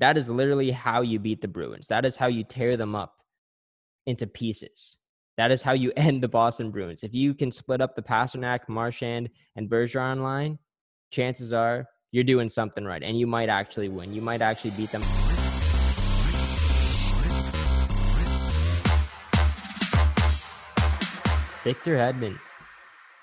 That is literally how you beat the Bruins. That is how you tear them up into pieces. That is how you end the Boston Bruins. If you can split up the Pastrnak, Marchand, and Bergeron line, chances are you're doing something right, and you might actually win. You might actually beat them. Victor Hedman.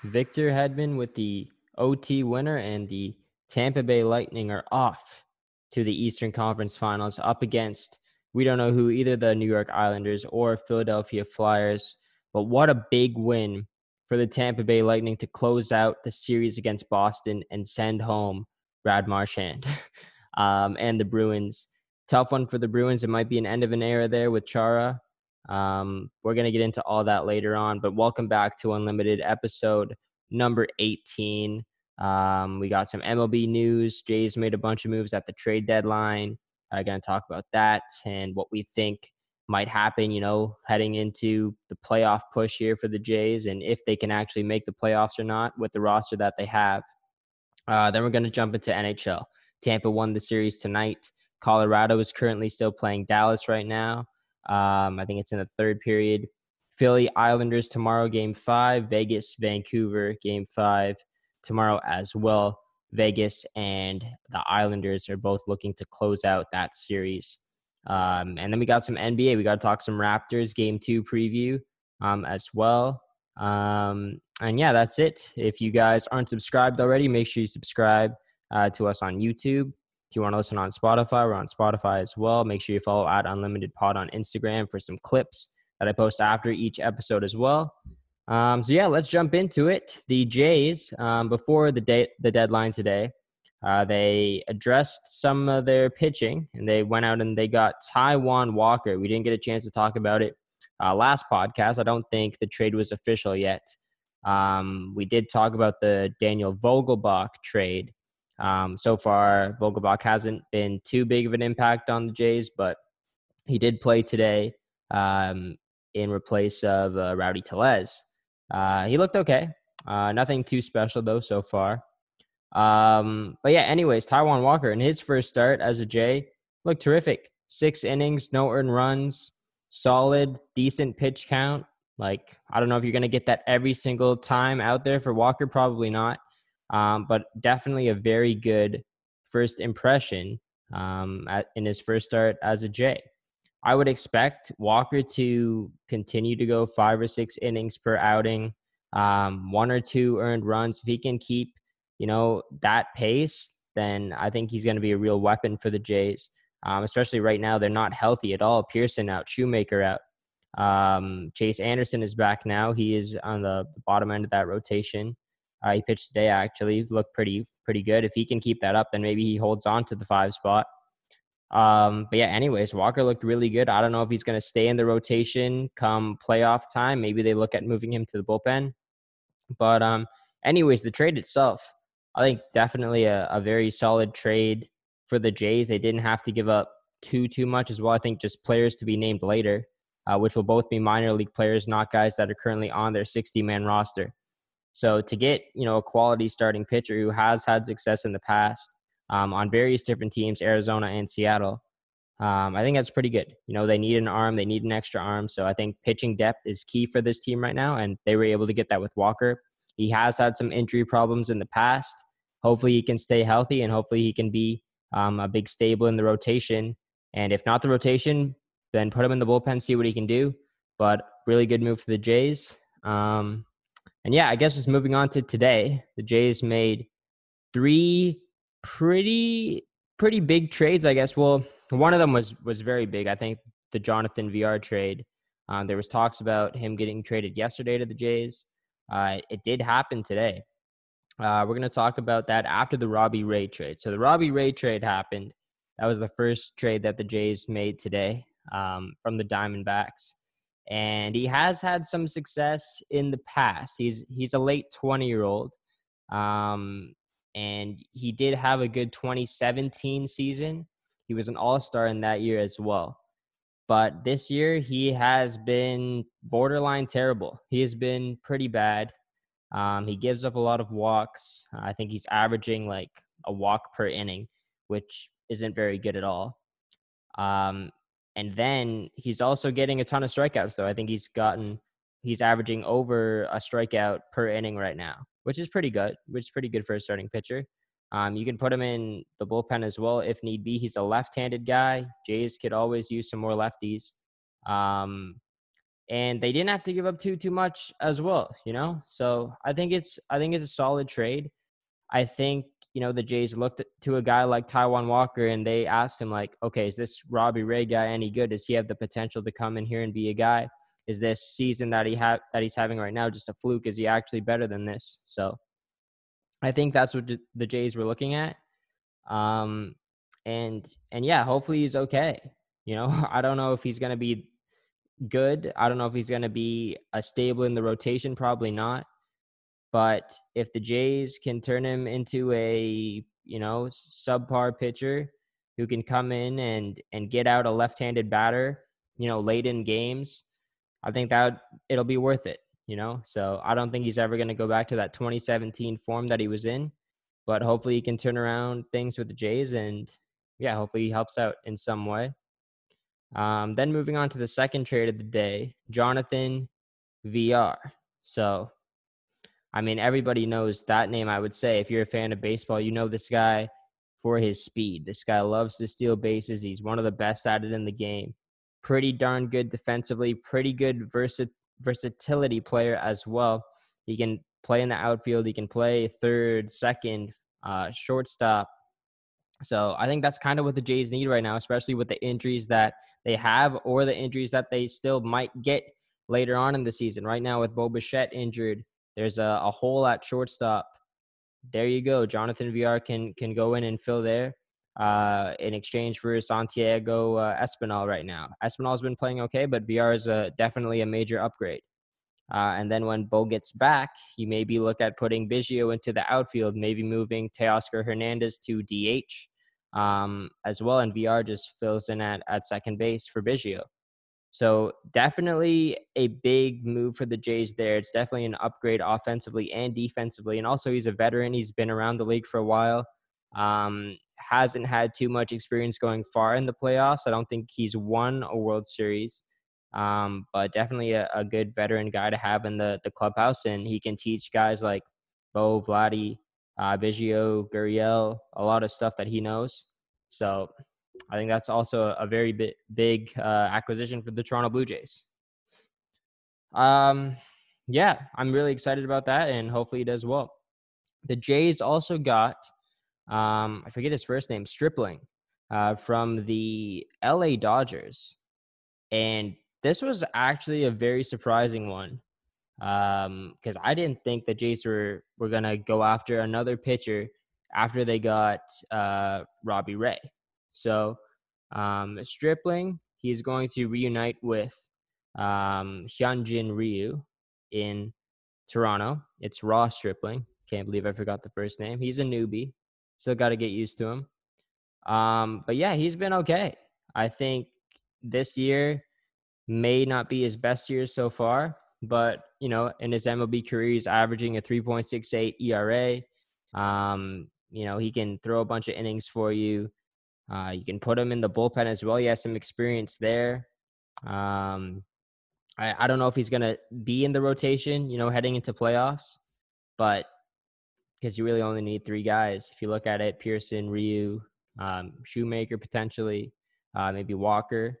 Victor Hedman with the OT winner and the Tampa Bay Lightning are off to the Eastern Conference Finals up against we don't know who either the New York Islanders or Philadelphia Flyers. But what a big win for the Tampa Bay Lightning to close out the series against Boston and send home Brad Marchand um, and the Bruins. Tough one for the Bruins. It might be an end of an era there with Chara. Um, we're going to get into all that later on, but welcome back to Unlimited episode number 18. Um, we got some MLB news. Jays made a bunch of moves at the trade deadline. I'm going to talk about that and what we think might happen, you know, heading into the playoff push here for the Jays and if they can actually make the playoffs or not with the roster that they have. Uh, then we're going to jump into NHL. Tampa won the series tonight. Colorado is currently still playing Dallas right now. Um, I think it's in the third period. Philly Islanders tomorrow, game five. Vegas, Vancouver, game five tomorrow as well. Vegas and the Islanders are both looking to close out that series. Um, and then we got some NBA. We got to talk some Raptors game two preview um, as well. Um, and yeah, that's it. If you guys aren't subscribed already, make sure you subscribe uh, to us on YouTube. If you want to listen on Spotify, we're on Spotify as well. Make sure you follow at Unlimited Pod on Instagram for some clips that I post after each episode as well. Um, so yeah, let's jump into it. The Jays, um, before the day the deadline today, uh, they addressed some of their pitching and they went out and they got Taijuan Walker. We didn't get a chance to talk about it uh, last podcast. I don't think the trade was official yet. Um, we did talk about the Daniel Vogelbach trade. Um, so far, Vogelbach hasn't been too big of an impact on the Jays, but he did play today um, in replace of uh, Rowdy Tellez. Uh, he looked okay. Uh, nothing too special though so far. Um, but yeah, anyways, Taijuan Walker in his first start as a Jay looked terrific. Six innings, no earned runs, solid, decent pitch count. Like, I don't know if you're to get that every single time out there for Walker, probably not. Um, but definitely a very good first impression um, at, in his first start as a Jay. I would expect Walker to continue to go five or six innings per outing, um, one or two earned runs. If he can keep, you know, that pace, then I think he's going to be a real weapon for the Jays um, especially right now. They're not healthy at all. Pearson out, Shoemaker out. Um, Chase Anderson is back now. He is on the, bottom end of that rotation. Uh, he pitched today actually, looked pretty pretty good. If he can keep that up, then maybe he holds on to the five spot. Um, but yeah, anyways, Walker looked really good. I don't know if he's going to stay in the rotation come playoff time. Maybe they look at moving him to the bullpen. But um, anyways, the trade itself, I think definitely a, a very solid trade for the Jays. They didn't have to give up too too much as well. I think just players to be named later, uh, which will both be minor league players, not guys that are currently on their 60 man roster. So to get you know a quality starting pitcher who has had success in the past um, on various different teams, Arizona and Seattle, um, I think that's pretty good. You know they need an arm, they need an extra arm. So I think pitching depth is key for this team right now, and they were able to get that with Walker. He has had some injury problems in the past. Hopefully he can stay healthy, and hopefully he can be um, a big stable in the rotation. And if not the rotation, then put him in the bullpen, see what he can do. But really good move for the Jays. Um, and yeah, I guess just moving on to today, the Jays made three pretty pretty big trades. I guess. Well, one of them was was very big. I think the Jonathan Villar trade. Um, there was talks about him getting traded yesterday to the Jays. Uh, it did happen today. Uh, we're going to talk about that after the Robbie Ray trade. So the Robbie Ray trade happened. That was the first trade that the Jays made today um, from the Diamondbacks, and he has had some success in the past. He's he's a late twenty year old, um, and he did have a good 2017 season. He was an All Star in that year as well. But this year he has been borderline terrible. He has been pretty bad. Um, he gives up a lot of walks. I think he's averaging like a walk per inning, which isn't very good at all. Um, and then he's also getting a ton of strikeouts. So I think he's gotten he's averaging over a strikeout per inning right now, which is pretty good. Which is pretty good for a starting pitcher. Um, you can put him in the bullpen as well if need be. He's a left-handed guy. Jays could always use some more lefties. Um, and they didn't have to give up too too much as well, you know. So I think it's I think it's a solid trade. I think you know the Jays looked to a guy like Taijuan Walker and they asked him like, okay, is this Robbie Ray guy any good? Does he have the potential to come in here and be a guy? Is this season that he have that he's having right now just a fluke? Is he actually better than this? So I think that's what the Jays were looking at. Um, and and yeah, hopefully he's okay. You know, I don't know if he's gonna be good. I don't know if he's gonna be a stable in the rotation. Probably not. But if the Jays can turn him into a you know subpar pitcher who can come in and and get out a left-handed batter, you know, late in games, I think that it'll be worth it. You know, so I don't think he's ever going to go back to that 2017 form that he was in, but hopefully he can turn around things with the Jays and yeah, hopefully he helps out in some way. Um, then moving on to the second trade of the day, Jonathan Villar. So I mean, everybody knows that name, I would say. If you're a fan of baseball, you know this guy for his speed. This guy loves to steal bases. He's one of the best at it in the game. Pretty darn good defensively, pretty good versi- versatility player as well. He can play in the outfield, he can play third, second, uh, shortstop. So I think that's kind of what the Jays need right now, especially with the injuries that they have or the injuries that they still might get later on in the season. Right now, with Bo Bichette injured, there's a, a hole at shortstop. There you go. Jonathan Villar can can go in and fill there uh, in exchange for Santiago uh, Espinal right now. Espinal's been playing okay, but Villar is a, definitely a major upgrade. Uh, and then when Bo gets back, you maybe look at putting Biggio into the outfield, maybe moving Teoscar Hernandez to DH um, as well. And Villar just fills in at, at second base for Biggio. So definitely a big move for the Jays there. It's definitely an upgrade offensively and defensively. And also he's a veteran. He's been around the league for a while. Um, hasn't had too much experience going far in the playoffs. I don't think he's won a World Series. Um, but definitely a, a, good veteran guy to have in the, the clubhouse. And he can teach guys like Bo, Vladdy, uh, Biggio, Gurriel, a lot of stuff that he knows. So I think that's also a very big, big uh, acquisition for the Toronto Blue Jays. Um, yeah, I'm really excited about that, and hopefully he does well. The Jays also got, um, I forget his first name, Stripling, uh, from the LA Dodgers, and this was actually a very surprising one because um, I didn't think the Jays were were gonna go after another pitcher after they got uh, Robbie Ray. So um, Stripling, he's going to reunite with um, Hyunjin Ryu in Toronto. It's Ross Stripling. Can't believe I forgot the first name. He's a newbie. Still got to get used to him. Um, but yeah, he's been okay. I think this year may not be his best year so far, but you know, in his MLB career, he's averaging a 3.68 ERA. Um, you know, he can throw a bunch of innings for you. Uh, you can put him in the bullpen as well. He has some experience there. Um, I, I don't know if he's going to be in the rotation, you know, heading into playoffs, but because you really only need three guys. If you look at it, Pearson, Ryu, um, Shoemaker potentially, uh, maybe Walker.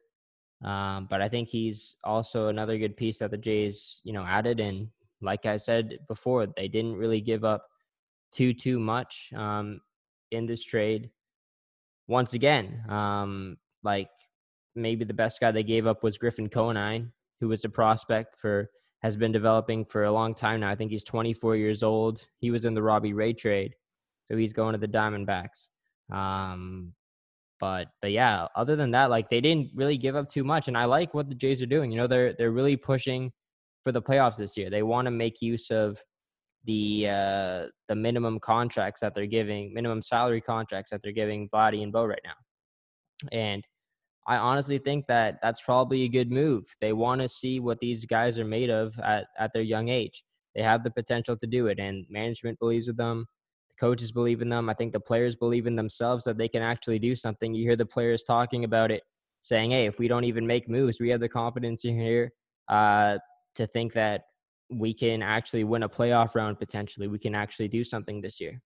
Um, but I think he's also another good piece that the Jays, you know, added. And like I said before, they didn't really give up too too much um, in this trade once again, um, like maybe the best guy they gave up was Griffin Conine, who was a prospect for has been developing for a long time now. I think he's 24 years old. He was in the Robbie Ray trade, so he's going to the Diamondbacks. Um, but but yeah, other than that, like they didn't really give up too much, and I like what the Jays are doing. You know, they're they're really pushing for the playoffs this year. They want to make use of the uh, the minimum contracts that they're giving, minimum salary contracts that they're giving Vladdy and Bo right now. And I honestly think that that's probably a good move. They want to see what these guys are made of at, at their young age. They have the potential to do it, and management believes in them. The coaches believe in them. I think the players believe in themselves that they can actually do something. You hear the players talking about it saying, "Hey, if we don't even make moves, we have the confidence in here uh, to think that we can actually win a playoff round potentially. We can actually do something this year."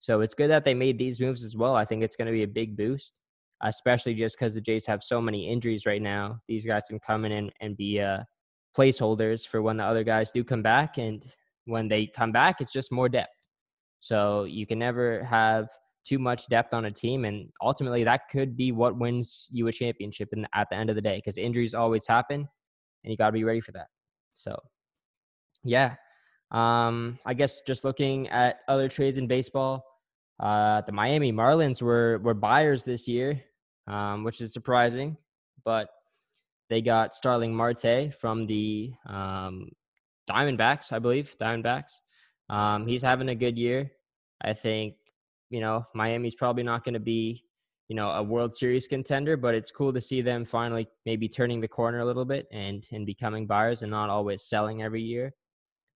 So it's good that they made these moves as well. I think it's going to be a big boost, especially just because the Jays have so many injuries right now. These guys can come in and, and be uh, placeholders for when the other guys do come back. And when they come back, it's just more depth. So you can never have too much depth on a team. And ultimately, that could be what wins you a championship in, at the end of the day because injuries always happen and you got to be ready for that. So, yeah. Um, I guess just looking at other trades in baseball, uh, the Miami Marlins were were buyers this year, um, which is surprising, but they got Starling Marte from the um, Diamondbacks, I believe. Diamondbacks. Um, he's having a good year. I think you know Miami's probably not going to be you know a World Series contender, but it's cool to see them finally maybe turning the corner a little bit and and becoming buyers and not always selling every year.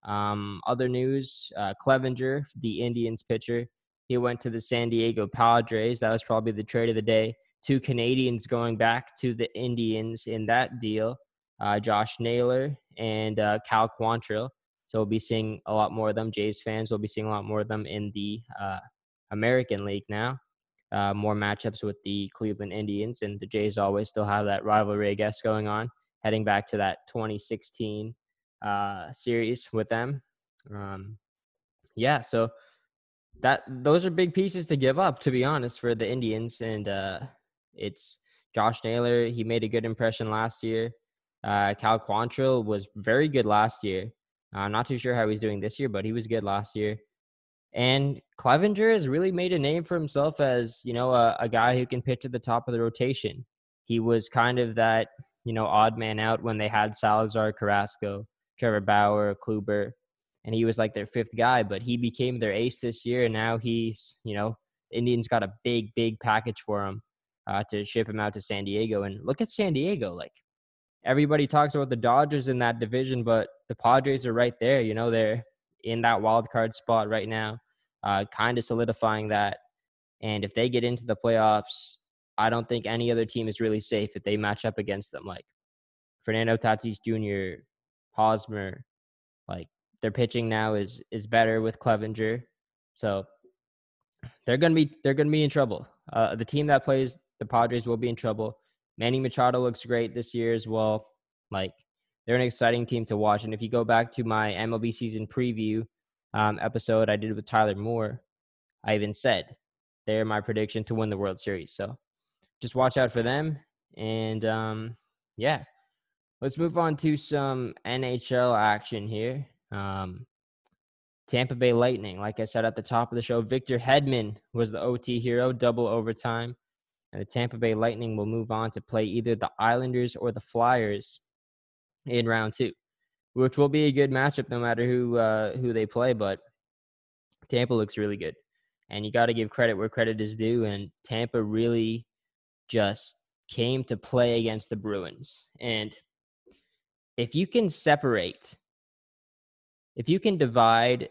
Um, other news: uh, Clevinger, the Indians pitcher, he went to the San Diego Padres. That was probably the trade of the day. Two Canadians going back to the Indians in that deal uh, Josh Naylor and uh, Cal Quantrill. So we'll be seeing a lot more of them. Jays fans will be seeing a lot more of them in the uh, American League now. Uh, more matchups with the Cleveland Indians, and the Jays always still have that rivalry, I guess, going on, heading back to that 2016 uh, series with them. Um, yeah, so that those are big pieces to give up, to be honest, for the Indians. And uh, it's Josh Naylor. He made a good impression last year. Uh, Cal Quantrill was very good last year. I'm not too sure how he's doing this year, but he was good last year. And Clevinger has really made a name for himself as, you know, a, a guy who can pitch at the top of the rotation. He was kind of that, you know, odd man out when they had Salazar, Carrasco, Trevor Bauer, Kluber and he was like their fifth guy, but he became their ace this year, and now he's you know Indians got a big big package for him uh, to ship him out to San Diego, and look at San Diego, like everybody talks about the Dodgers in that division, but the Padres are right there. You know they're in that wild card spot right now, uh, kind of solidifying that. And if they get into the playoffs, I don't think any other team is really safe if they match up against them. Like Fernando Tatis Jr., Hosmer, like their pitching now is is better with Clevinger, so they're gonna be they're gonna be in trouble. Uh, the team that plays the Padres will be in trouble. Manny Machado looks great this year as well. Like they're an exciting team to watch. And if you go back to my MLB season preview um, episode I did with Tyler Moore, I even said they're my prediction to win the World Series. So just watch out for them. And um, yeah, let's move on to some NHL action here. Um, Tampa Bay Lightning, like I said at the top of the show, Victor Hedman was the OT hero, double overtime. And the Tampa Bay Lightning will move on to play either the Islanders or the Flyers in round two, which will be a good matchup no matter who uh, who they play. But Tampa looks really good, and you got to give credit where credit is due. And Tampa really just came to play against the Bruins. And if you can separate if you can divide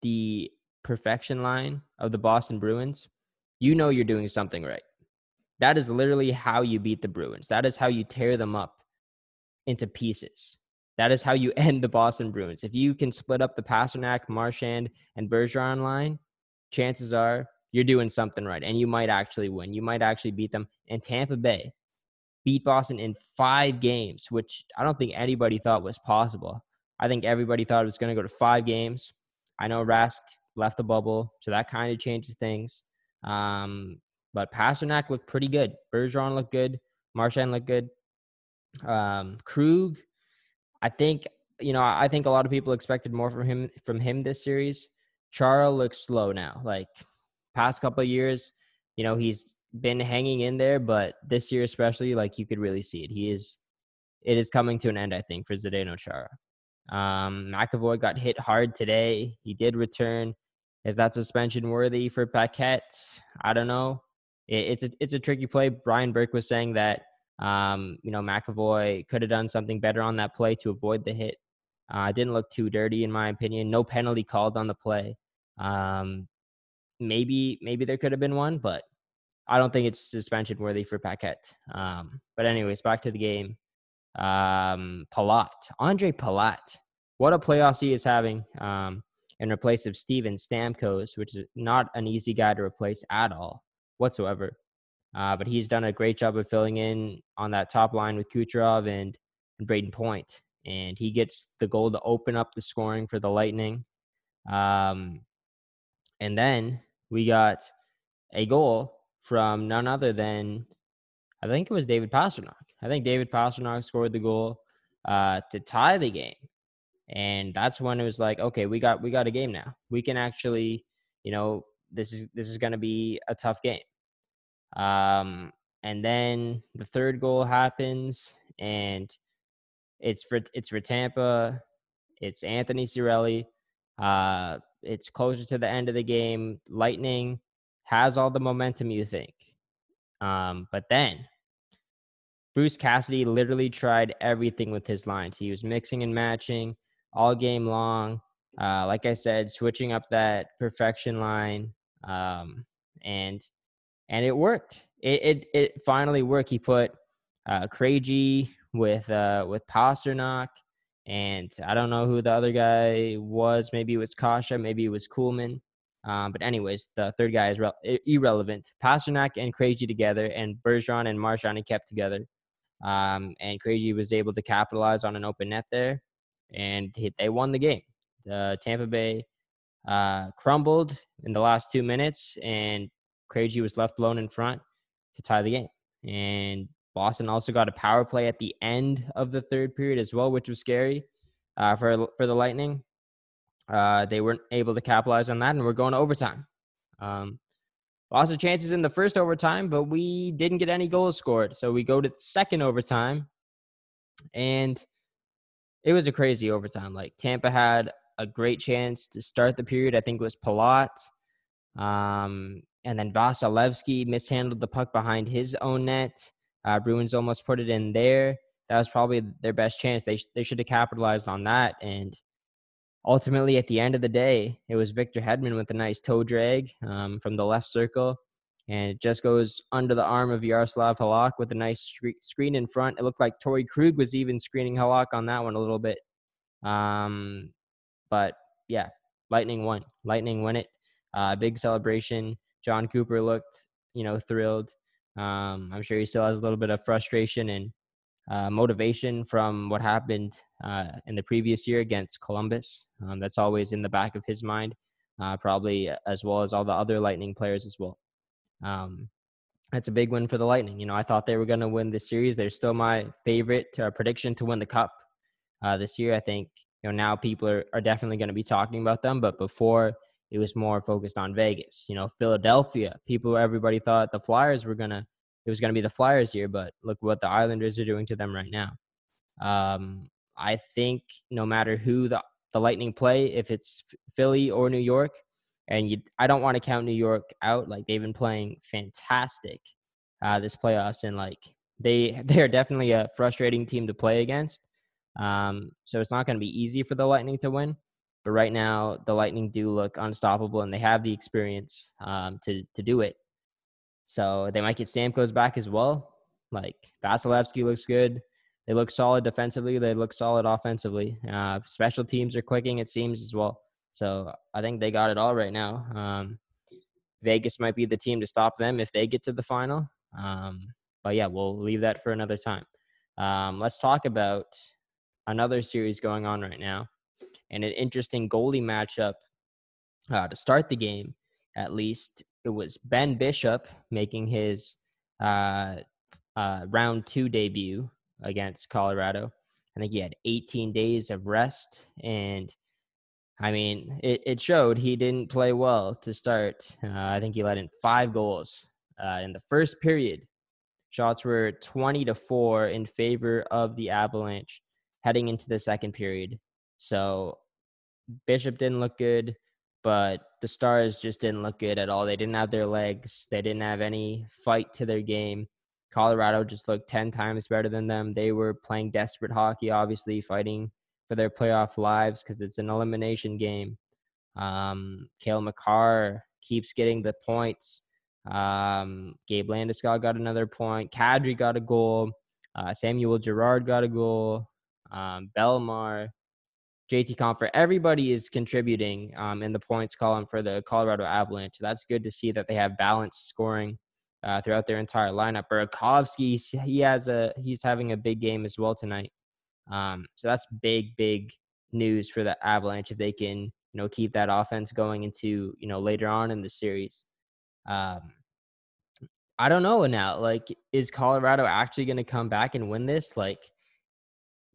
the perfection line of the Boston Bruins, you know you're doing something right. That is literally how you beat the Bruins. That is how you tear them up into pieces. That is how you end the Boston Bruins. If you can split up the Pastrnak, Marchand, and Bergeron line, chances are you're doing something right, and you might actually win. You might actually beat them. And Tampa Bay beat Boston in five games, which I don't think anybody thought was possible. I think everybody thought it was going to go to five games. I know Rask left the bubble, so that kind of changes things. Um, but Pastrnak looked pretty good. Bergeron looked good. Marchand looked good. Um, Krug, I think you know I think a lot of people expected more from him from him this series. Chara looks slow now. Like past couple years, you know he's been hanging in there, but this year especially, like you could really see it. He is. It is coming to an end, I think, for Zdeno Chara. Um, McAvoy got hit hard today. He did return. Is that suspension worthy for Paquette? I don't know. It, it's a it's a tricky play. Brian Burke was saying that um, you know McAvoy could have done something better on that play to avoid the hit. Uh, didn't look too dirty in my opinion. No penalty called on the play. Um, maybe maybe there could have been one, but I don't think it's suspension worthy for Paquette. Um, but anyways, back to the game. Um, Palat, Andre Palat, what a playoffs he is having. Um, in replace of Steven Stamkos, which is not an easy guy to replace at all whatsoever. Uh, but he's done a great job of filling in on that top line with Kucherov and, and Brayden Point. And he gets the goal to open up the scoring for the Lightning. Um, and then we got a goal from none other than, I think it was David Pastrnak. I think David Pastrnak scored the goal uh, to tie the game, and that's when it was like, okay, we got we got a game now. We can actually, you know, this is this is going to be a tough game. Um, and then the third goal happens, and it's for it's for Tampa. It's Anthony Cirelli. Uh, it's closer to the end of the game. Lightning has all the momentum you think. Um, but then Bruce Cassidy literally tried everything with his lines. He was mixing and matching all game long. Uh, like I said, switching up that perfection line, um, and and it worked. It, it it finally worked. He put uh, Krejci with uh, with Pastrnak and I don't know who the other guy was. Maybe it was Kase. maybe it was Kuhlman. Um, but anyways, the third guy is re- irrelevant. Pastrnak and Krejci together, and Bergeron and Marchand kept together. Um, and Krejci was able to capitalize on an open net there, and he, they won the game. The Tampa Bay uh, crumbled in the last two minutes, and Krejci was left alone in front to tie the game. And Boston also got a power play at the end of the third period as well, which was scary uh, for for the Lightning. Uh, they weren't able to capitalize on that, and we're going to overtime. Um, lots of chances in the first overtime, but we didn't get any goals scored. So we go to second overtime, and it was a crazy overtime. Like Tampa had a great chance to start the period. I think was Palat. Um, and then Vasilevskiy mishandled the puck behind his own net. Uh, Bruins almost put it in there. That was probably their best chance. They they should have capitalized on that. And ultimately, at the end of the day, it was Victor Hedman with a nice toe drag um, from the left circle, and it just goes under the arm of Yaroslav Halak with a nice screen in front. It looked like Torey Krug was even screening Halak on that one a little bit. Um, but yeah, Lightning won. Lightning win it. Uh, big celebration. Jon Cooper looked, you know, thrilled. Um, I'm sure he still has a little bit of frustration and uh, motivation from what happened uh, in the previous year against Columbus. Um, that's always in the back of his mind, uh, probably as well as all the other Lightning players as well. Um, that's a big win for the Lightning. You know, I thought they were going to win this series. They're still my favorite uh, prediction to win the Cup uh, this year. I think you know now people are, are definitely going to be talking about them, but before it was more focused on Vegas. You know, Philadelphia, people, everybody thought the Flyers were gonna, it was gonna be the Flyers year but look what the Islanders are doing to them right now. Um, I think no matter who the the Lightning play, if it's Philly or New York, and you, I don't want to count New York out. Like they've been playing fantastic uh, this playoffs, and like they they are definitely a frustrating team to play against. Um, so it's not going to be easy for the Lightning to win. But right now, the Lightning do look unstoppable, and they have the experience um, to to do it. So they might get Stamkos back as well. Like Vasilevskiy looks good. They look solid defensively. They look solid offensively. Uh, special teams are clicking, it seems as well. So I think they got it all right now. Um, Vegas might be the team to stop them if they get to the final. Um, but yeah, we'll leave that for another time. Um, let's talk about another series going on right now and an interesting goalie matchup uh, to start the game. At least it was Ben Bishop making his uh, uh, round two debut against Colorado. I think he had 18 days of rest, and I mean, it, it showed he didn't play well to start. Uh, I think he let in five goals uh, in the first period. Shots were 20 to 4 in favor of the Avalanche heading into the second period. So Bishop didn't look good, but the Stars just didn't look good at all. They didn't have their legs, they didn't have any fight to their game. Colorado just looked 10 times better than them. They were playing desperate hockey, obviously, fighting for their playoff lives because it's an elimination game. Um, Cale Makar keeps getting the points. Um, Gabe Landeskog got another point. Kadri got a goal. Uh, Samuel Girard got a goal. Um, Bellemare, JT Compher, everybody is contributing um, in the points column for the Colorado Avalanche. That's good to see that they have balanced scoring uh, throughout their entire lineup. Burakovsky, he has a he's having a big game as well tonight. Um, so that's big, big news for the Avalanche if they can you know keep that offense going into you know later on in the series. Um, I don't know now. Like, is Colorado actually going to come back and win this? Like,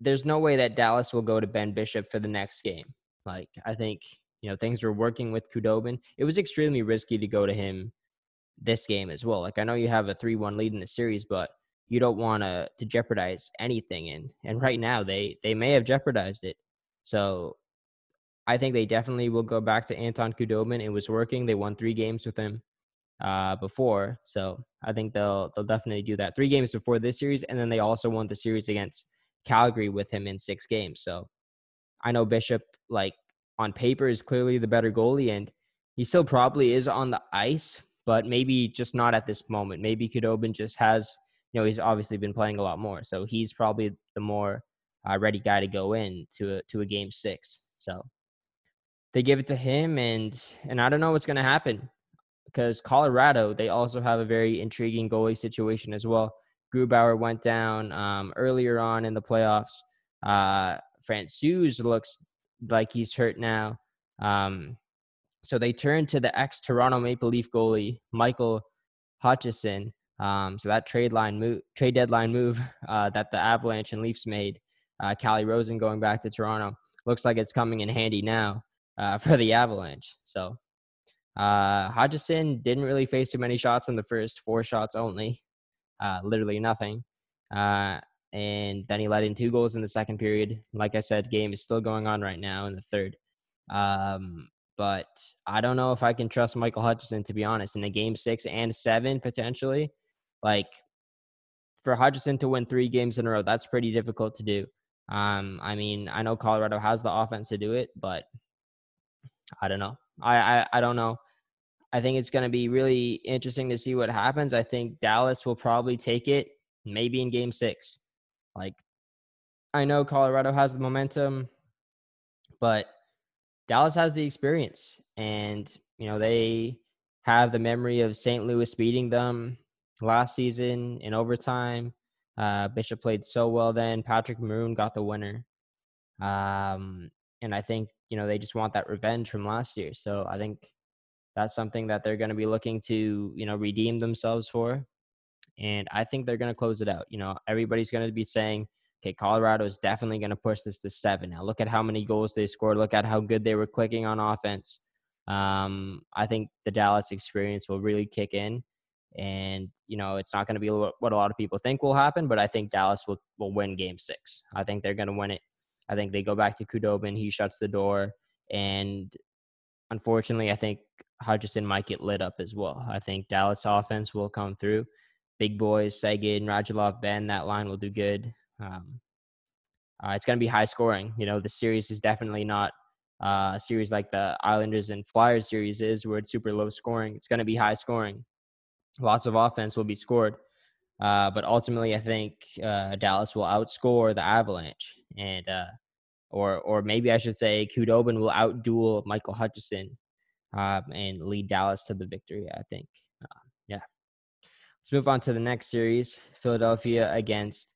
there's no way that Dallas will go to Ben Bishop for the next game. Like, I think you know things were working with Khudobin. It was extremely risky to go to him this game as well. Like, I know you have a three-one lead in the series, but you don't want to to jeopardize anything. And and right now they they may have jeopardized it. So I think they definitely will go back to Anton Khudobin. It was working. They won three games with him uh, before, so I think they'll they'll definitely do that. Three games before this series, and then they also won the series against Calgary with him in six games. So I know Bishop, like on paper, is clearly the better goalie, and he still probably is on the ice, but maybe just not at this moment. Maybe Khudobin just has, you know, he's obviously been playing a lot more, so he's probably the more uh, ready guy to go in to a, to a game six. So they give it to him, and and I don't know what's going to happen because Colorado they also have a very intriguing goalie situation as well. Grubauer went down um, earlier on in the playoffs. Uh, looks like he's hurt now. Um, so they turned to the ex Toronto Maple Leaf goalie Michael Hutchinson. Um, so that trade line move, trade deadline move uh, that the Avalanche and Leafs made, uh, Calle Rosen going back to Toronto, looks like it's coming in handy now uh, for the Avalanche. So uh, Hutchinson didn't really face too many shots in the first four shots only, uh, literally nothing. Uh, and then he let in two goals in the second period. Like I said, game is still going on right now in the third. Um, but I don't know if I can trust Michael Hutchinson to be honest. In the game six and seven potentially, like for Hutchinson to win three games in a row, that's pretty difficult to do. Um, I mean, I know Colorado has the offense to do it, but I don't know. I, I, I don't know. I think it's going to be really interesting to see what happens. I think Dallas will probably take it maybe in game six. Like, I know Colorado has the momentum, but Dallas has the experience. And, you know, they have the memory of St. Louis beating them last season in overtime. Uh, Bishop played so well then. Patrick Maroon got the winner. Um, and I think you know they just want that revenge from last year. So I think that's something that they're going to be looking to you know redeem themselves for, and I think they're going to close it out. You know, everybody's going to be saying, okay, Colorado is definitely going to push this to seven. Now look at how many goals they scored. Look at how good they were clicking on offense. Um, I think the Dallas experience will really kick in. And you know it's not going to be what a lot of people think will happen, but I think Dallas will will win Game Six. I think they're going to win it I think they go back to Khudobin. He shuts the door. And unfortunately, I think Hutchinson might get lit up as well. I think Dallas offense will come through. Big boys, Seguin, Radulov, Benn, that line will do good. Um, uh, it's going to be high scoring. You know, the series is definitely not uh, a series like the Islanders and Flyers series is, where it's super low scoring. It's going to be high scoring. Lots of offense will be scored. Uh, but ultimately, I think uh, Dallas will outscore the Avalanche, and uh, or or maybe I should say Khudobin will outduel Michael Hutchinson um, and lead Dallas to the victory. I think. Uh, yeah. Let's move on to the next series: Philadelphia against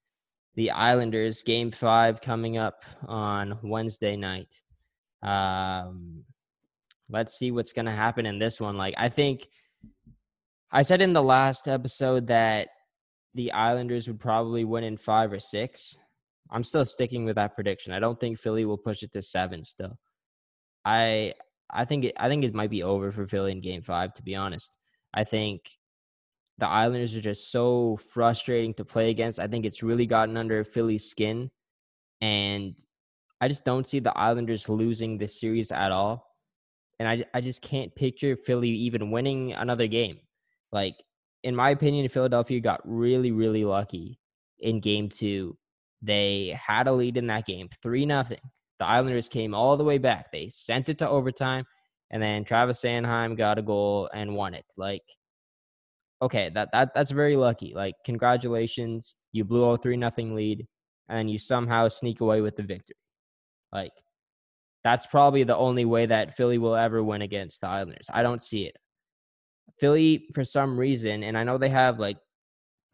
the Islanders. Game five coming up on Wednesday night. Um, let's see what's going to happen in this one. Like I think I said in the last episode that the Islanders would probably win in five or six. I'm still sticking with that prediction. I don't think Philly will push it to seven still. I I think it I think it might be over for Philly in game five, to be honest. I think the Islanders are just so frustrating to play against. I think it's really gotten under Philly's skin. And I just don't see the Islanders losing this series at all. And I, I just can't picture Philly even winning another game. Like in my opinion, Philadelphia got really, really lucky in game two. They had a lead in that game, three nothing. The Islanders came all the way back. They sent it to overtime, and then Travis Sanheim got a goal and won it. Like okay, that that that's very lucky. Like congratulations, you blew a three nothing lead, and you somehow sneak away with the victory. Like that's probably the only way that Philly will ever win against the Islanders. I don't see it. Philly, for some reason, and I know they have like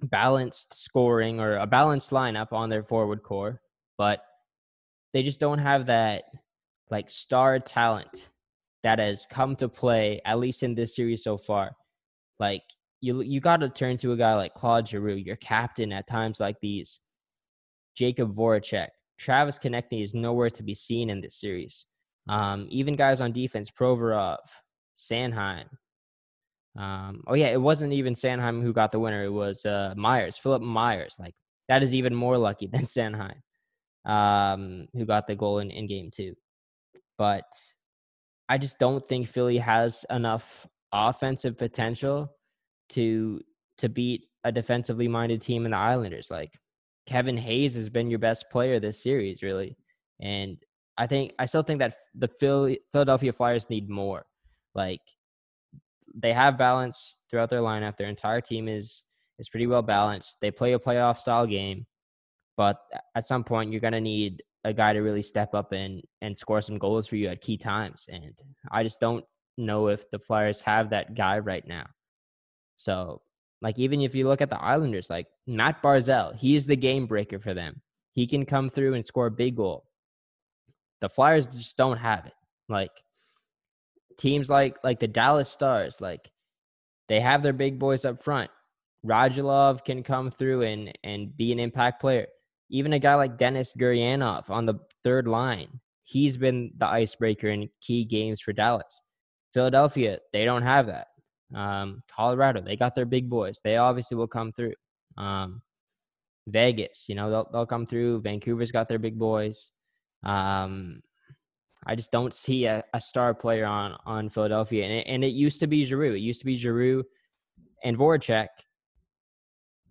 balanced scoring or a balanced lineup on their forward core, but they just don't have that like star talent that has come to play at least in this series so far. Like you you got to turn to a guy like Claude Giroux, your captain at times like these. Jakub Voracek, Travis Konecny is nowhere to be seen in this series. Um, even guys on defense, Provorov, Sanheim. Um, oh yeah, it wasn't even Sanheim who got the winner. It was uh, Myers, Philip Myers. Like that is even more lucky than Sanheim, um, who got the goal in, in game two. But I just don't think Philly has enough offensive potential to to beat a defensively minded team in the Islanders. Like Kevin Hayes has been your best player this series, really, and I think I still think that the Philly, Philadelphia Flyers need more. Like they have balance throughout their lineup. Their entire team is is pretty well balanced. They play a playoff style game, but at some point you're gonna need a guy to really step up and and score some goals for you at key times. And I just don't know if the Flyers have that guy right now. So, like, even if you look at the Islanders, like Matt Barzal, he's the game breaker for them. He can come through and score a big goal. The Flyers just don't have it. Like teams like like the Dallas Stars, like they have their big boys up front. Radulov can come through and and be an impact player. Even a guy like Denis Gurianov on the third line, he's been the icebreaker in key games for Dallas. Philadelphia, they don't have that. Um, Colorado, they got their big boys. They obviously will come through. Um, Vegas, you know, they'll they'll come through. Vancouver's got their big boys. Um, I just don't see a, a star player on on Philadelphia, and it, and it used to be Giroux. It used to be Giroux and Voracek,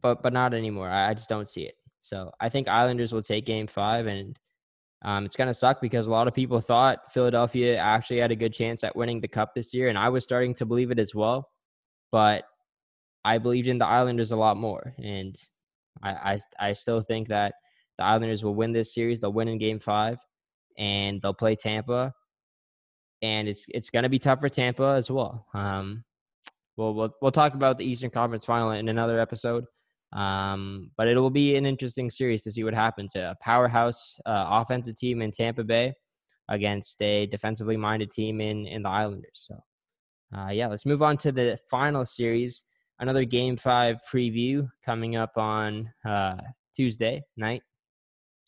but but not anymore. I, I just don't see it. So I think Islanders will take Game Five, and um, it's gonna suck because a lot of people thought Philadelphia actually had a good chance at winning the cup this year, and I was starting to believe it as well. But I believed in the Islanders a lot more, and I I, I still think that the Islanders will win this series. They'll win in Game Five, and they'll play Tampa, and it's it's gonna be tough for Tampa as well. Um, we'll we'll we'll talk about the Eastern Conference Final in another episode. Um, but it will be an interesting series to see what happens. A powerhouse uh, offensive team in Tampa Bay against a defensively minded team in in the Islanders. So, uh, yeah, let's move on to the final series. Another Game Five preview coming up on uh, Tuesday night.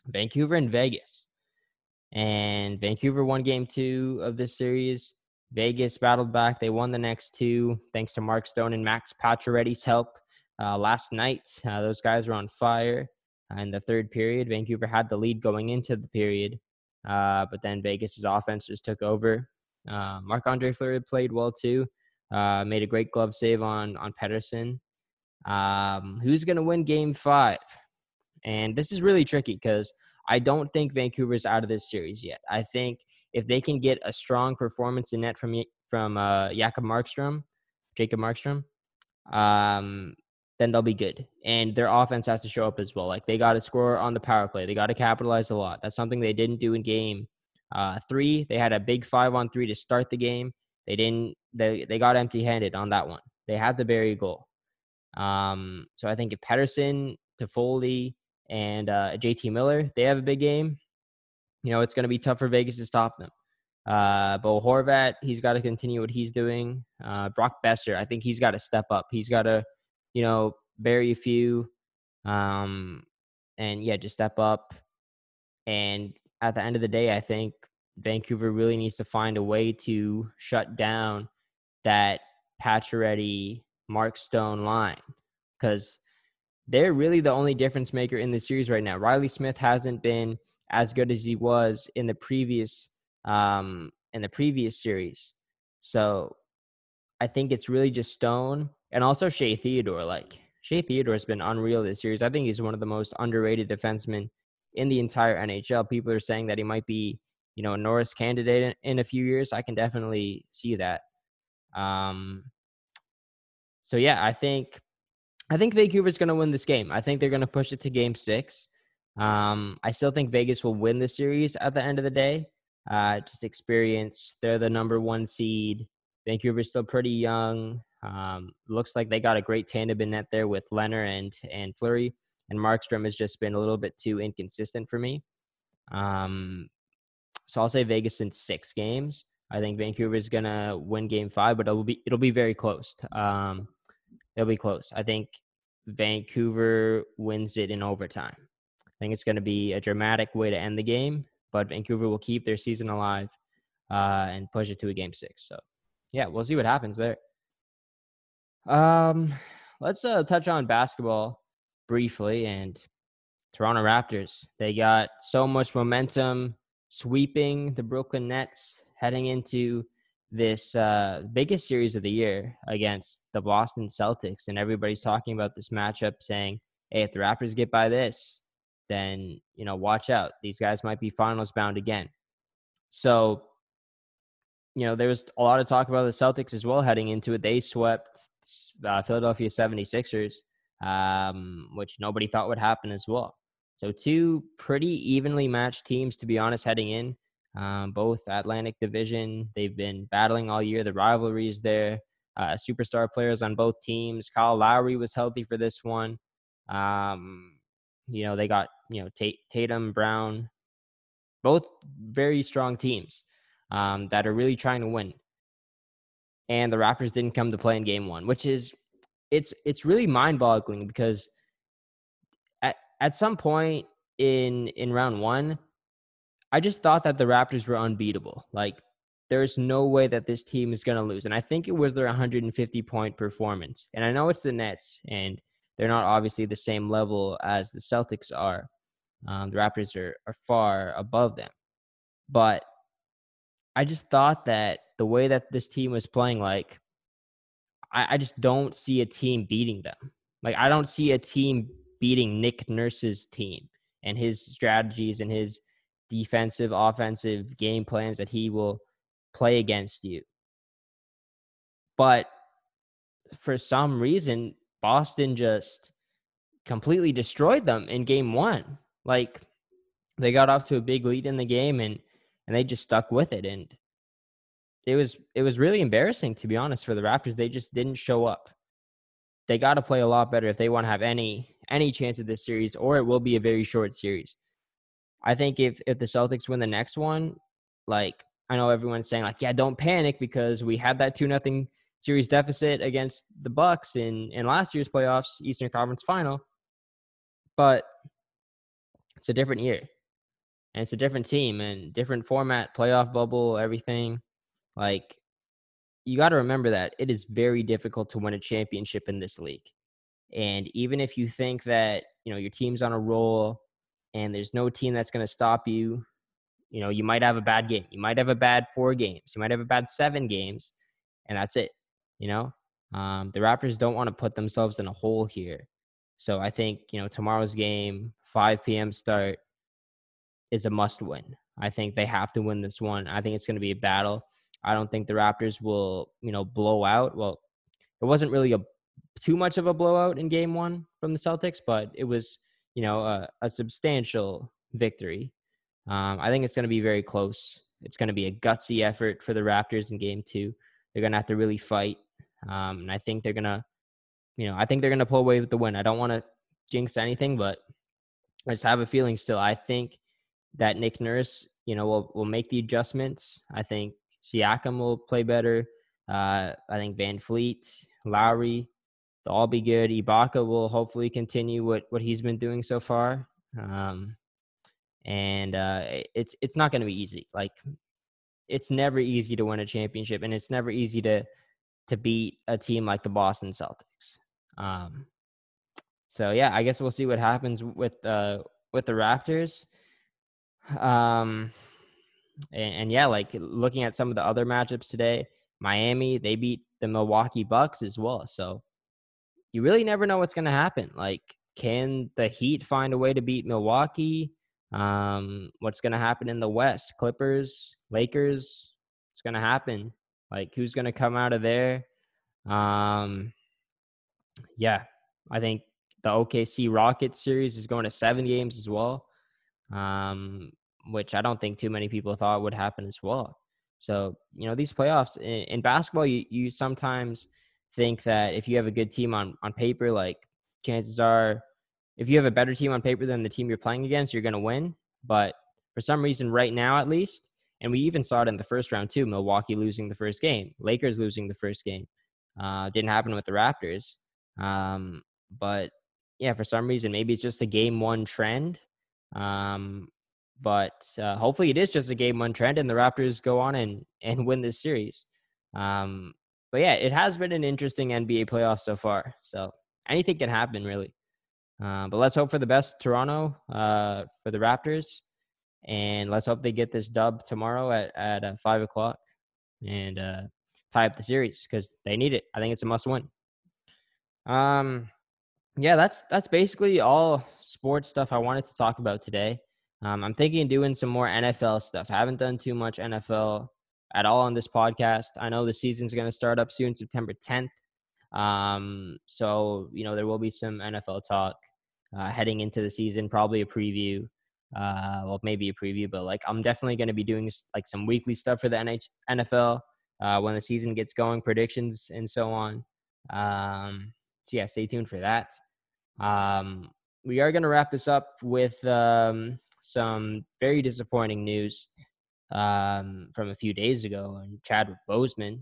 Vancouver and Vegas, and Vancouver won Game Two of this series. Vegas battled back. They won the next two thanks to Mark Stone and Max Pacioretty's help. Uh, last night, uh, those guys were on fire. In the third period, Vancouver had the lead going into the period, uh, but then Vegas's offense just took over. Uh, Marc Andre Fleury played well too. Uh, made a great glove save on on Pettersson. Um, who's going to win Game Five? And this is really tricky because I don't think Vancouver's out of this series yet. I think if they can get a strong performance in net from from uh, Jacob Markstrom, Jacob Markstrom, um, then they'll be good. And their offense has to show up as well. Like they got to score on the power play. They got to capitalize a lot. That's something they didn't do in game uh, three. They had a big five on three to start the game. They didn't. They they got empty handed on that one. They had to bury a goal. Um, so I think if Pettersson, Toffoli, and uh, JT Miller they have a big game, you know it's going to be tough for Vegas to stop them. Uh, Bo Horvat, he's got to continue what he's doing. Uh, Brock Boeser, I think he's got to step up. He's got to you know, bury a few, um, and yeah, just step up. And at the end of the day, I think Vancouver really needs to find a way to shut down that Pacioretty Mark Stone line because they're really the only difference maker in the series right now. Reilly Smith hasn't been as good as he was in the previous um, in the previous series, so I think it's really just Stone and also Shea Theodore. Like Shea Theodore has been unreal this series. I think he's one of the most underrated defensemen in the entire NHL. People are saying that he might be, you know, a Norris candidate in, in a few years. I can definitely see that. Um, so yeah, I think I think Vancouver's going to win this game. I think they're going to push it to game six. Um, I still think Vegas will win the series at the end of the day. Uh, just experience. They're the number one seed. Vancouver's still pretty young. Um, looks like they got a great tandem in net there with Leonard and and Fleury. And Markstrom has just been a little bit too inconsistent for me. Um, so I'll say Vegas in six games. I think Vancouver is gonna win Game Five, but it'll be it'll be very close. Um, it'll be close. I think Vancouver wins it in overtime. I think it's to be a dramatic way to end the game, but Vancouver will keep their season alive uh, and push it to a game six. So, yeah, we'll see what happens there. Um, let's uh, touch on basketball briefly and Toronto Raptors. They got so much momentum sweeping the Brooklyn Nets heading into this uh, biggest series of the year against the Boston Celtics, and everybody's talking about this matchup, saying, "Hey, if the Raptors get by this, then you know, watch out. These guys might be finals bound again." So, you know, there was a lot of talk about the Celtics as well heading into it. They swept uh, Philadelphia 76ers, um, which nobody thought would happen as well. So, two pretty evenly matched teams, to be honest, heading in um, both Atlantic Division. They've been battling all year. The rivalry is there. Uh, superstar players on both teams. Kyle Lowry was healthy for this one. Um, you know, they got, you know, Tatum, Brown, both very strong teams um, that are really trying to win. And the Raptors didn't come to play in game one, which is it's it's really mind boggling because at at some point in in round one, I just thought that the Raptors were unbeatable. Like there's no way that this team is going to lose. And I think it was their 150 point performance. And I know it's the Nets, and they're not obviously the same level as the Celtics are. Um, the Raptors are, are far above them. But I just thought that the way that this team was playing, like, I, I just don't see a team beating them. Like, I don't see a team beating Nick Nurse's team and his strategies and his defensive, offensive game plans that he will play against you. But for some reason, Boston just completely destroyed them in game one. Like they got off to a big lead in the game and and they just stuck with it. And it was it was really embarrassing to be honest for the Raptors. They just didn't show up. They got to play a lot better if they want to have any any chance of this series, or it will be a very short series. I think if if the Celtics win the next one, like I know everyone's saying like, yeah, don't panic because we had that two nothing series deficit against the Bucks in in last year's playoffs, Eastern Conference Final. But it's a different year. And it's a different team and different format, playoff bubble, everything. Like you got to remember that it is very difficult to win a championship in this league. And even if you think that, you know, your team's on a roll, and there's no team that's going to stop you. You know, you might have a bad game. You might have a bad four games. You might have a bad seven games, and that's it. You know, um, the Raptors don't want to put themselves in a hole here. So I think, you know, tomorrow's game, 5 p.m. start, is a must win. I think they have to win this one. I think it's going to be a battle. I don't think the Raptors will, you know, blow out. Well, it wasn't really a too much of a blowout in game one from the Celtics, but it was you know, a, a substantial victory. Um, I think it's going to be very close. It's going to be a gutsy effort for the Raptors in game two. They're going to have to really fight. Um, and I think they're going to, you know, I think they're going to pull away with the win. I don't want to jinx anything, but I just have a feeling still. I think that Nick Nurse, you know, will, will make the adjustments. I think Siakam will play better. Uh, I think VanVleet, Lowry, they'll all be good. Ibaka will hopefully continue what what he's been doing so far. Um, and uh, it's it's not going to be easy. Like it's never easy to win a championship, and it's never easy to to beat a team like the Boston Celtics. Um, so yeah, I guess we'll see what happens with uh with the Raptors. Um, and, and yeah, like looking at some of the other matchups today, Miami they beat the Milwaukee Bucks as well. So you really never know what's going to happen. Like, can the Heat find a way to beat Milwaukee? Um, what's going to happen in the West? Clippers, Lakers. It's going to happen. Like, who's going to come out of there? Um, yeah, I think the OKC Rockets series is going to seven games as well, um, which I don't think too many people thought would happen as well. So, you know, these playoffs in, in basketball, you, you sometimes think that if you have a good team on, on paper, like chances are, if you have a better team on paper than the team you're playing against, you're going to win. But for some reason, right now at least, and we even saw it in the first round too, Milwaukee losing the first game, Lakers losing the first game. Uh, didn't happen with the Raptors. Um, but yeah, for some reason, maybe it's just a game one trend. Um, but uh, hopefully it is just a game one trend and the Raptors go on and, and win this series. Um, but yeah, it has been an interesting NBA playoff so far. So anything can happen really. Uh, but let's hope for the best, Toronto, uh, for the Raptors, and let's hope they get this dub tomorrow at at uh, five o'clock and uh, tie up the series because they need it. I think it's a must win. Um, yeah, that's that's basically all sports stuff I wanted to talk about today. Um, I'm thinking doing some more NFL stuff. I haven't done too much NFL at all on this podcast. I know the season's going to start up soon, September 10th. Um, so you know there will be some NFL talk uh, heading into the season, probably a preview. Uh, well, maybe a preview, but like I'm definitely going to be doing like some weekly stuff for the NH- NFL uh, when the season gets going, predictions and so on. Um, so yeah, stay tuned for that. Um, we are going to wrap this up with um, some very disappointing news um, from a few days ago. And Chadwick Boseman,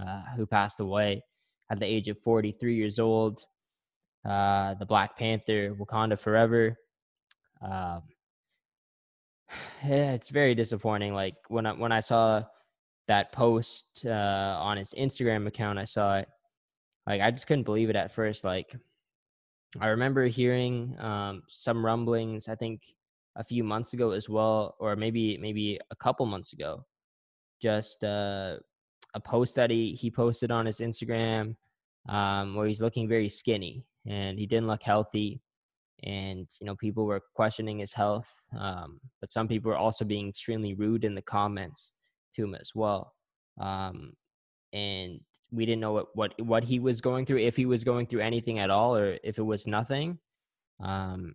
uh, who passed away at the age of 43 years old, uh, the Black Panther, Wakanda Forever. Um, it's very disappointing. Like when I, when I saw that post uh, on his Instagram account, I saw it. Like I just couldn't believe it at first. Like I remember hearing um, some rumblings. I think a few months ago as well, or maybe maybe a couple months ago. Just uh, a post that he he posted on his Instagram um, where he's looking very skinny and he didn't look healthy, and you know people were questioning his health, um, but some people were also being extremely rude in the comments to him as well. Um, and we didn't know what, what what he was going through, if he was going through anything at all, or if it was nothing. Um,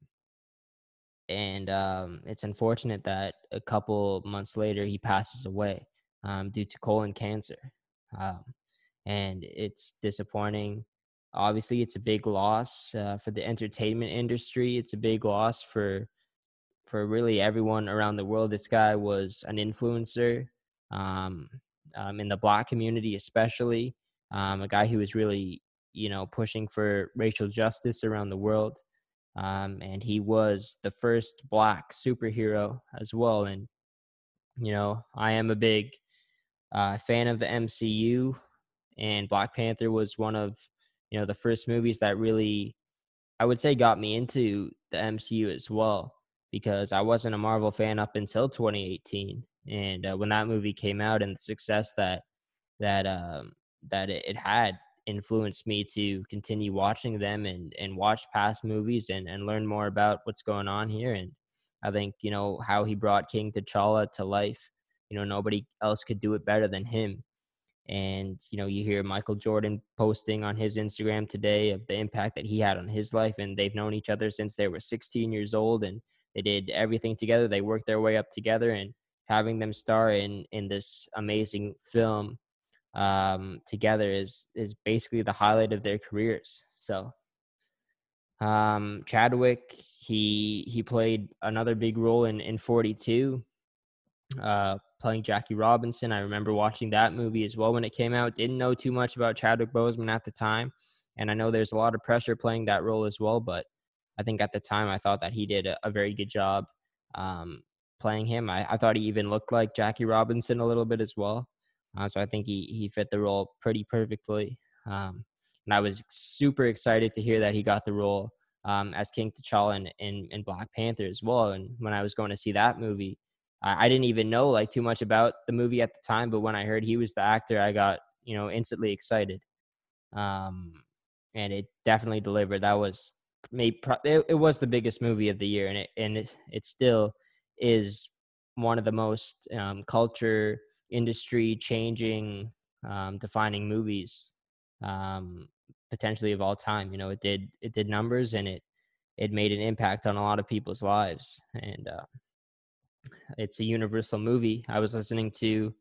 and um, it's unfortunate that a couple months later he passes away um, due to colon cancer, um, and it's disappointing. Obviously, it's a big loss uh, for the entertainment industry. It's a big loss for for really everyone around the world. This guy was an influencer um, um, in the black community, especially um, a guy who was really you know pushing for racial justice around the world um, and he was the first black superhero as well. And you know, I am a big uh, fan of the MCU, and Black Panther was one of you know the first movies that really, I would say, got me into the MCU as well because I wasn't a Marvel fan up until 2018, and uh, when that movie came out and the success that that um, that it, had influenced me to continue watching them and and watch past movies and and learn more about what's going on here. And I think you know how he brought King T'Challa to life you know nobody else could do it better than him. And you know you hear Michael Jordan posting on his Instagram today of the impact that he had on his life and they've known each other since they were 16 years old and they did everything together. They worked their way up together and having them star in in this amazing film um, together is is basically the highlight of their careers. So um, Chadwick, he he played another big role in in 42, uh, playing Jackie Robinson. I remember watching that movie as well when it came out. Didn't know too much about Chadwick Boseman at the time, and I know there's a lot of pressure playing that role as well. But I think at the time I thought that he did a, a very good job um, playing him. I, I thought he even looked like Jackie Robinson a little bit as well. Uh, so I think he he fit the role pretty perfectly. Um, and I was super excited to hear that he got the role um, as King T'Challa in, in, in, Black Panther as well. And when I was going to see that movie, I, I, didn't even know like too much about the movie at the time. But when I heard he was the actor, I got you know instantly excited. Um, and it definitely delivered. That was made. It, it was the biggest movie of the year, and it and it, it still is one of the most um, culture industry changing, um, defining movies, um, potentially of all time. You know, it did it did numbers and it it made an impact on a lot of people's lives. And uh, it's a universal movie. I was listening to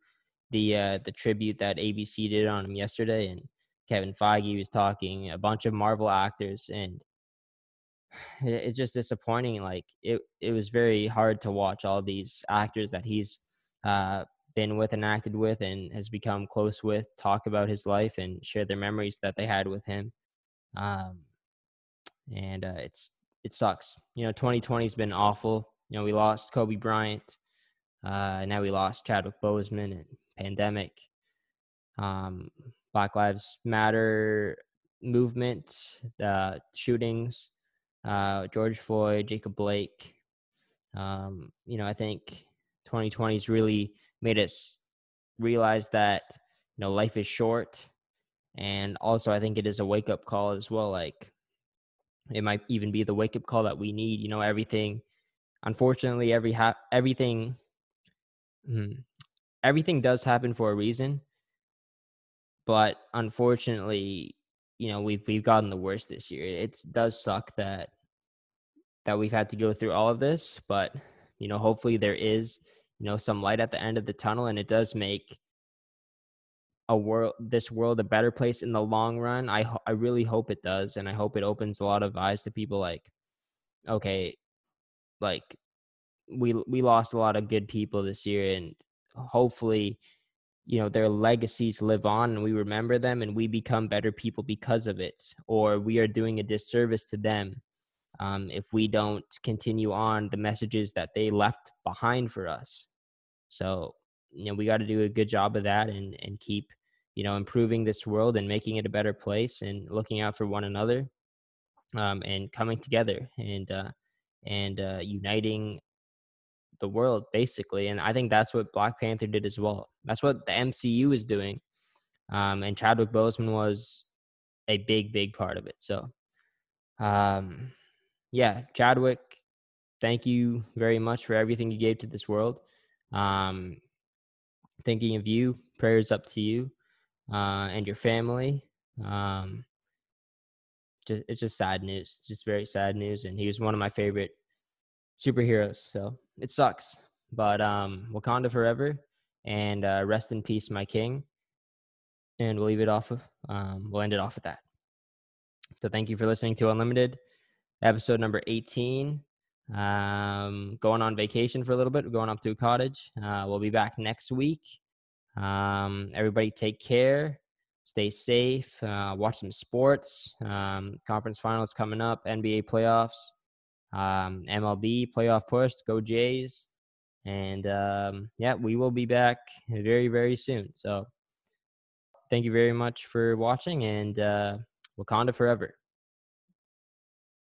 the uh, the tribute that ABC did on him yesterday, and Kevin Feige was talking a bunch of Marvel actors, and it's just disappointing. Like it, it was very hard to watch all these actors that he's uh, been with and acted with, and has become close with, talk about his life and share their memories that they had with him. Um, and uh, it's it sucks. You know, 2020 has been awful. You know, we lost Kobe Bryant. Uh, now we lost Chadwick Boseman and pandemic. Um, Black Lives Matter movement, the shootings, uh, George Floyd, Jacob Blake. Um, you know, I think 2020 is really made us realize that you know life is short, and also I think it is a wake up call as well. Like it might even be the wake up call that we need. You know, everything. Unfortunately, every ha- everything, hmm, everything does happen for a reason. But unfortunately, you know, we've we've gotten the worst this year. It does suck that that we've had to go through all of this, but you know, hopefully there is you know some light at the end of the tunnel, and it does make a world this world a better place in the long run. I i really hope it does and i hope it opens a lot of eyes to people like okay like we we lost a lot of good people this year and hopefully you know their legacies live on and we remember them and we become better people because of it or we are doing a disservice to them um, if we don't continue on the messages that they left behind for us. So you know we got to do a good job of that and and keep you know improving this world and making it a better place and looking out for one another um, and coming together and uh, and uh, uniting the world basically. And i think that's what black panther did as well. That's what the mcu is doing um, and chadwick boseman was a big big part of it. So um, yeah chadwick thank you very much for everything you gave to this world um, thinking of you. Prayers up to you uh, and your family. Um, just it's just sad news. Just very sad news. And he was one of my favorite superheroes. So it sucks. But um, Wakanda forever, and uh, rest in peace, my king. And we'll leave it off of. Um, we'll end it off with that. So thank you for listening to Unlimited, episode number eighteen. Um, going on vacation for a little bit. We're going up to a cottage. Uh, we'll be back next week. Um, everybody take care. Stay safe. Uh, watch some sports. Um, conference finals coming up. NBA playoffs. Um, MLB playoff push. Go Jays. And um, yeah, we will be back very, very soon. So thank you very much for watching and uh, Wakanda forever.